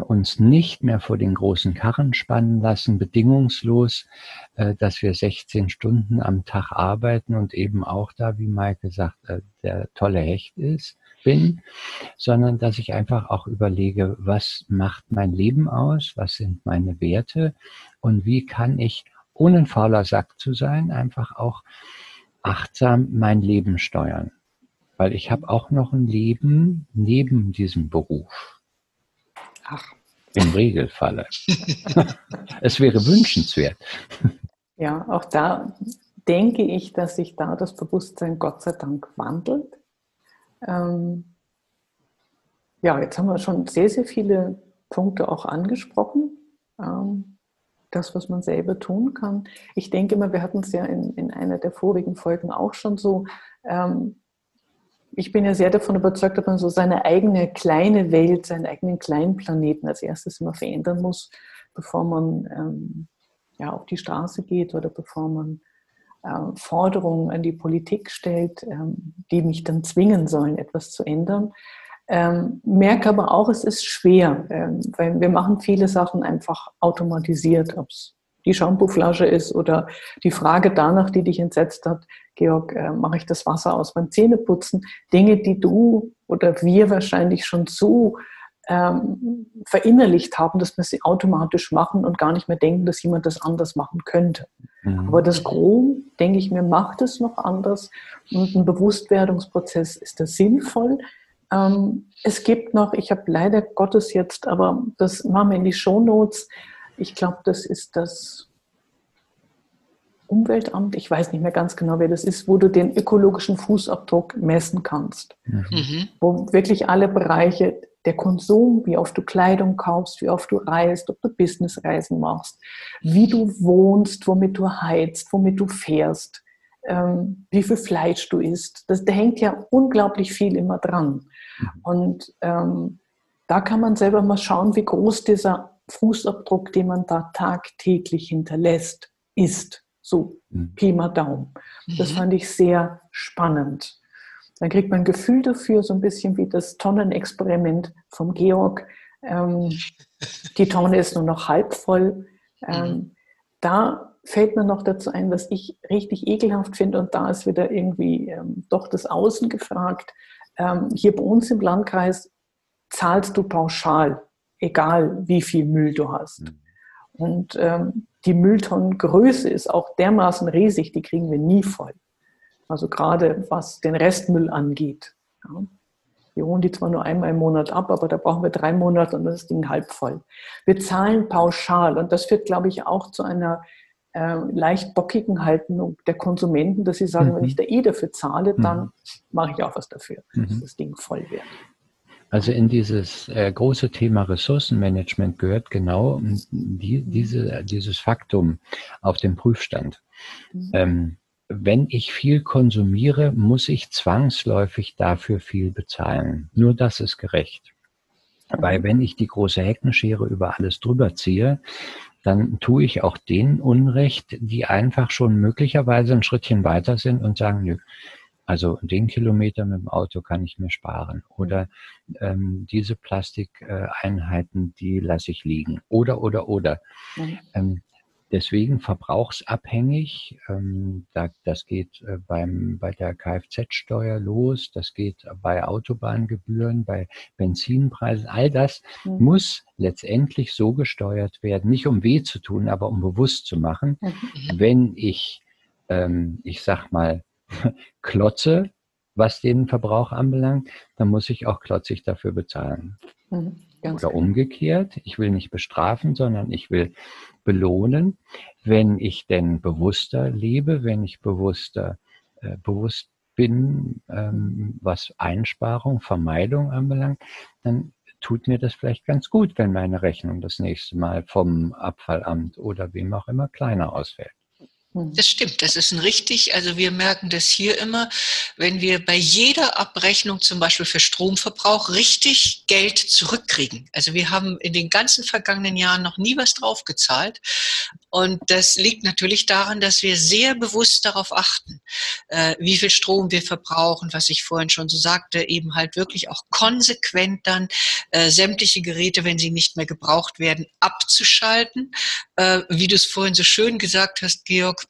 uns nicht mehr vor den großen Karren spannen lassen, bedingungslos, äh, dass wir 16 Stunden am Tag arbeiten und eben auch da, wie Maike sagt, äh, der tolle Hecht ist, bin, sondern dass ich einfach auch überlege, was macht mein Leben aus, was sind meine Werte und wie kann ich, ohne ein fauler Sack zu sein, einfach auch achtsam mein Leben steuern. Weil ich habe auch noch ein Leben neben diesem Beruf. Ach. Im Regelfalle. es wäre wünschenswert. Ja, auch da denke ich, dass sich da das Bewusstsein Gott sei Dank wandelt. Ähm, ja, jetzt haben wir schon sehr, sehr viele Punkte auch angesprochen. Ähm, das, was man selber tun kann. Ich denke immer, wir hatten es ja in, in einer der vorigen Folgen auch schon so. Ähm, ich bin ja sehr davon überzeugt, dass man so seine eigene kleine Welt, seinen eigenen kleinen Planeten als erstes immer verändern muss, bevor man ähm, ja, auf die Straße geht oder bevor man äh, Forderungen an die Politik stellt, ähm, die mich dann zwingen sollen, etwas zu ändern. Ähm, merke aber auch, es ist schwer, ähm, weil wir machen viele Sachen einfach automatisiert, ob es die Shampooflasche ist oder die Frage danach, die dich entsetzt hat, Georg, äh, mache ich das Wasser aus beim Zähneputzen? Dinge, die du oder wir wahrscheinlich schon so ähm, verinnerlicht haben, dass wir sie automatisch machen und gar nicht mehr denken, dass jemand das anders machen könnte. Mhm. Aber das Gros, denke ich mir, macht es noch anders und ein Bewusstwerdungsprozess ist da sinnvoll. Ähm, es gibt noch, ich habe leider Gottes jetzt, aber das machen wir in die Shownotes. Ich glaube, das ist das Umweltamt, ich weiß nicht mehr ganz genau, wer das ist, wo du den ökologischen Fußabdruck messen kannst. Mhm. Wo wirklich alle Bereiche der Konsum, wie oft du Kleidung kaufst, wie oft du reist, ob du Businessreisen machst, wie du wohnst, womit du heizt, womit du fährst, ähm, wie viel Fleisch du isst. Das, da hängt ja unglaublich viel immer dran. Mhm. Und ähm, da kann man selber mal schauen, wie groß dieser Fußabdruck, den man da tagtäglich hinterlässt, ist. So, mhm. Pi mal Daumen. Das mhm. fand ich sehr spannend. Dann kriegt man ein Gefühl dafür, so ein bisschen wie das Tonnenexperiment vom Georg. Ähm, die Tonne ist nur noch halb voll. Ähm, mhm. Da fällt mir noch dazu ein, was ich richtig ekelhaft finde, und da ist wieder irgendwie ähm, doch das Außen gefragt. Ähm, hier bei uns im Landkreis zahlst du pauschal, egal wie viel Müll du hast. Mhm. Und ähm, die Mülltonnengröße ist auch dermaßen riesig, die kriegen wir nie voll. Also gerade was den Restmüll angeht. Ja. Wir holen die zwar nur einmal im Monat ab, aber da brauchen wir drei Monate und dann ist das Ding halb voll. Wir zahlen pauschal und das führt, glaube ich, auch zu einer äh, leicht bockigen Haltung der Konsumenten, dass sie sagen, mhm. wenn ich da eh dafür zahle, dann mhm. mache ich auch was dafür, dass mhm. das Ding voll wird. Also in dieses äh, große Thema Ressourcenmanagement gehört genau die, diese, dieses Faktum auf dem Prüfstand. Mhm. Ähm, wenn ich viel konsumiere, muss ich zwangsläufig dafür viel bezahlen. Nur das ist gerecht. Weil wenn ich die große Heckenschere über alles drüber ziehe, dann tue ich auch denen Unrecht, die einfach schon möglicherweise ein Schrittchen weiter sind und sagen, nö, also den Kilometer mit dem Auto kann ich mir sparen. Oder ähm, diese Plastikeinheiten, die lasse ich liegen. Oder, oder, oder. Mhm. Ähm, Deswegen verbrauchsabhängig. Ähm, da, das geht äh, beim, bei der Kfz-Steuer los, das geht bei Autobahngebühren, bei Benzinpreisen. All das mhm. muss letztendlich so gesteuert werden, nicht um weh zu tun, aber um bewusst zu machen, mhm. wenn ich, ähm, ich sag mal, klotze, was den Verbrauch anbelangt, dann muss ich auch klotzig dafür bezahlen. Mhm. Oder umgekehrt, ich will nicht bestrafen, sondern ich will belohnen, wenn ich denn bewusster lebe, wenn ich bewusster, äh, bewusst bin, ähm, was Einsparung, Vermeidung anbelangt, dann tut mir das vielleicht ganz gut, wenn meine Rechnung das nächste Mal vom Abfallamt oder wem auch immer kleiner ausfällt. Hm. Das stimmt, das ist ein richtig, also wir merken das hier immer, wenn wir bei jeder Abrechnung zum Beispiel für Stromverbrauch richtig Geld zurückkriegen. Also wir haben in den ganzen vergangenen Jahren noch nie was draufgezahlt. Und das liegt natürlich daran, dass wir sehr bewusst darauf achten, äh, wie viel Strom wir verbrauchen, was ich vorhin schon so sagte, eben halt wirklich auch konsequent dann äh, sämtliche Geräte, wenn sie nicht mehr gebraucht werden, abzuschalten. Äh, wie du es vorhin so schön gesagt hast, Georg,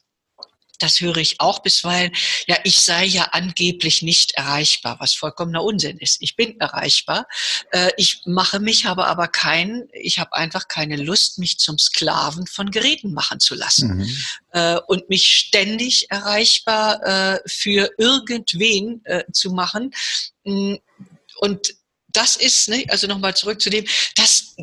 das höre ich auch bisweilen, ja, ich sei ja angeblich nicht erreichbar, was vollkommener Unsinn ist. Ich bin erreichbar. Äh, ich mache mich, habe aber keinen, ich habe einfach keine Lust, mich zum Sklaven von Geräten machen zu lassen. Mhm. Äh, und mich ständig erreichbar äh, für irgendwen zu machen. Mm, und das ist, ne, also nochmal zurück zu dem, das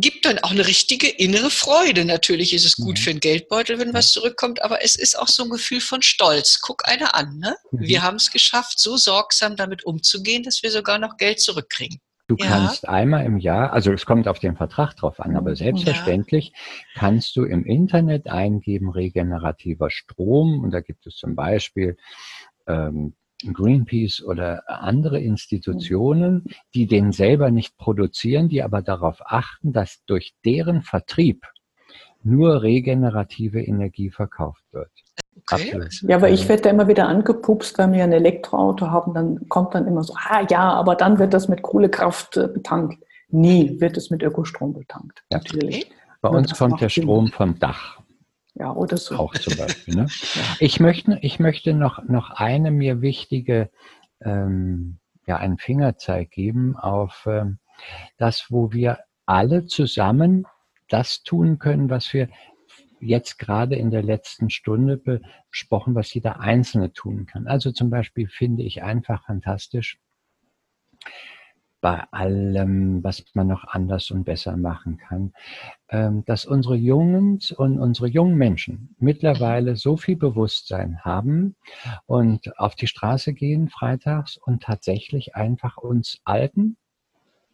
gibt dann auch eine richtige innere Freude. Natürlich ist es gut mhm. für einen Geldbeutel, wenn was zurückkommt, aber es ist auch so ein Gefühl von Stolz. Guck einer an, ne? Mhm. Wir haben es geschafft, so sorgsam damit umzugehen, dass wir sogar noch Geld zurückkriegen. Du ja. kannst einmal im Jahr, also es kommt auf den Vertrag drauf an, aber selbstverständlich ja. kannst du im Internet eingeben regenerativer Strom und da gibt es zum Beispiel ähm, Greenpeace oder andere Institutionen, die den selber nicht produzieren, die aber darauf achten, dass durch deren Vertrieb nur regenerative Energie verkauft wird. Okay. Ja, aber ich werde da immer wieder angepupst, wenn wir ein Elektroauto haben, dann kommt dann immer so, ah ja, aber dann wird das mit Kohlekraft äh, betankt. Nie wird es mit Ökostrom betankt. Ja. Natürlich. Bei uns kommt der Strom vom Dach. Ja, oder so. Auch zum Beispiel. Ne? ich, möchte, ich möchte noch, noch eine mir wichtige, ähm, ja, einen Fingerzeig geben auf ähm, das, wo wir alle zusammen das tun können, was wir jetzt gerade in der letzten Stunde besprochen, was jeder Einzelne tun kann. Also zum Beispiel finde ich einfach fantastisch, bei allem, was man noch anders und besser machen kann, ähm, dass unsere Jungen und unsere jungen Menschen mittlerweile so viel Bewusstsein haben und auf die Straße gehen freitags und tatsächlich einfach uns Alten,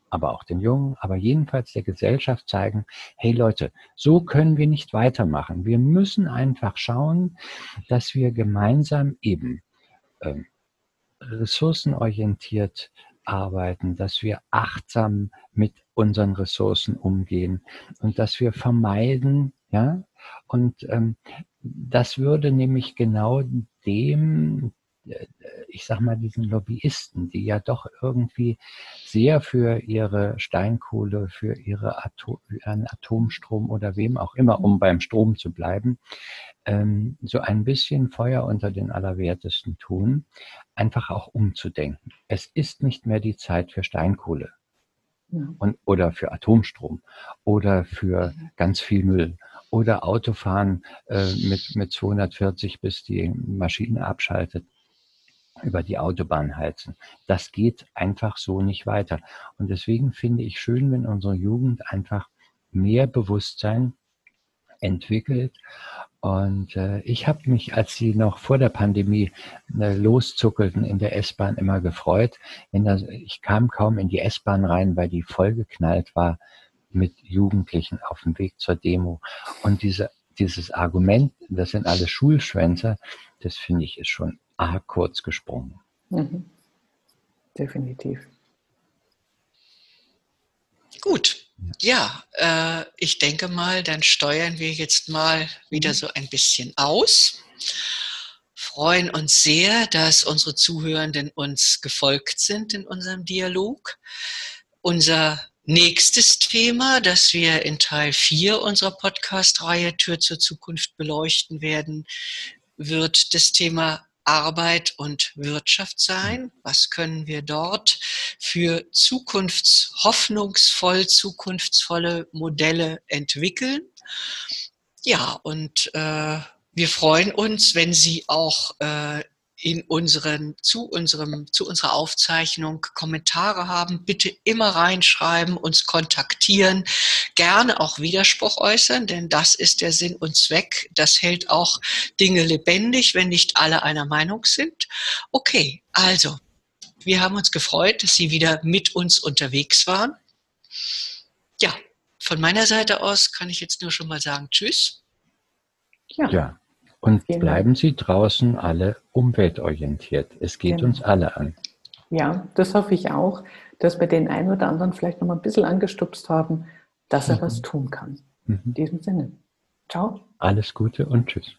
aber auch den Jungen, aber jedenfalls der Gesellschaft zeigen, hey Leute, so können wir nicht weitermachen. Wir müssen einfach schauen, dass wir gemeinsam eben ähm, ressourcenorientiert arbeiten, dass wir achtsam mit unseren Ressourcen umgehen und dass wir vermeiden, ja, und ähm, das würde nämlich genau dem, ich sag mal, diesen Lobbyisten, die ja doch irgendwie sehr für ihre Steinkohle, für ihre Atom, ihren Atomstrom oder wem auch immer, um beim Strom zu bleiben, ähm, so ein bisschen Feuer unter den Allerwertesten tun, einfach auch umzudenken. Es ist nicht mehr die Zeit für Steinkohle. Und, oder für Atomstrom oder für ganz viel Müll oder Autofahren äh, mit, mit 240 bis die Maschine abschaltet über die Autobahn heizen. Das geht einfach so nicht weiter. Und deswegen finde ich schön, wenn unsere Jugend einfach mehr Bewusstsein entwickelt. Und äh, ich habe mich, als sie noch vor der Pandemie äh, loszuckelten in der S-Bahn, immer gefreut. Das, ich kam kaum in die S-Bahn rein, weil die vollgeknallt war mit Jugendlichen auf dem Weg zur Demo. Und diese, dieses Argument, das sind alle Schulschwänzer, das finde ich ist schon A kurz gesprungen. Mhm. Definitiv. Gut. Ja, äh, ich denke mal, dann steuern wir jetzt mal wieder mhm. so ein bisschen aus. Freuen uns sehr, dass unsere Zuhörenden uns gefolgt sind in unserem Dialog. Unser nächstes Thema, das wir in Teil 4 unserer Podcast-Reihe Tür zur Zukunft beleuchten werden, wird das Thema Arbeit und Wirtschaft sein? Was können wir dort für zukunftshoffnungsvoll, zukunftsvolle Modelle entwickeln? Ja, und äh, wir freuen uns, wenn Sie auch äh, in unseren, zu unserem, zu unserer Aufzeichnung Kommentare haben, bitte immer reinschreiben, uns kontaktieren, gerne auch Widerspruch äußern, denn das ist der Sinn und Zweck. Das hält auch Dinge lebendig, wenn nicht alle einer Meinung sind. Okay, also, wir haben uns gefreut, dass Sie wieder mit uns unterwegs waren. Ja, von meiner Seite aus kann ich jetzt nur schon mal sagen, tschüss. Ja. ja. Und genau. bleiben Sie draußen alle umweltorientiert. Es geht genau. uns alle an. Ja, das hoffe ich auch, dass wir den einen oder anderen vielleicht noch mal ein bisschen angestupst haben, dass er mhm. was tun kann. Mhm. In diesem Sinne. Ciao. Alles Gute und tschüss.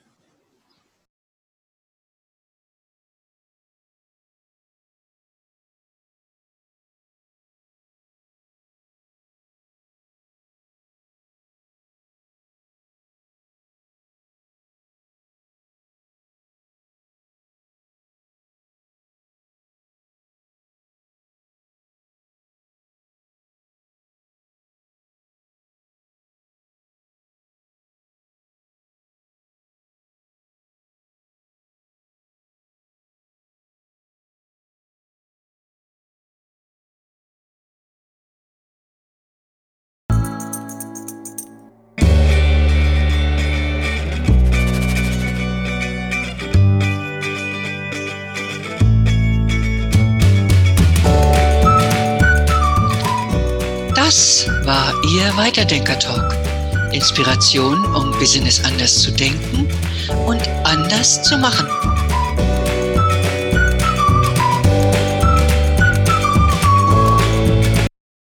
War Ihr Weiterdenker-Talk. Inspiration, um Business anders zu denken und anders zu machen.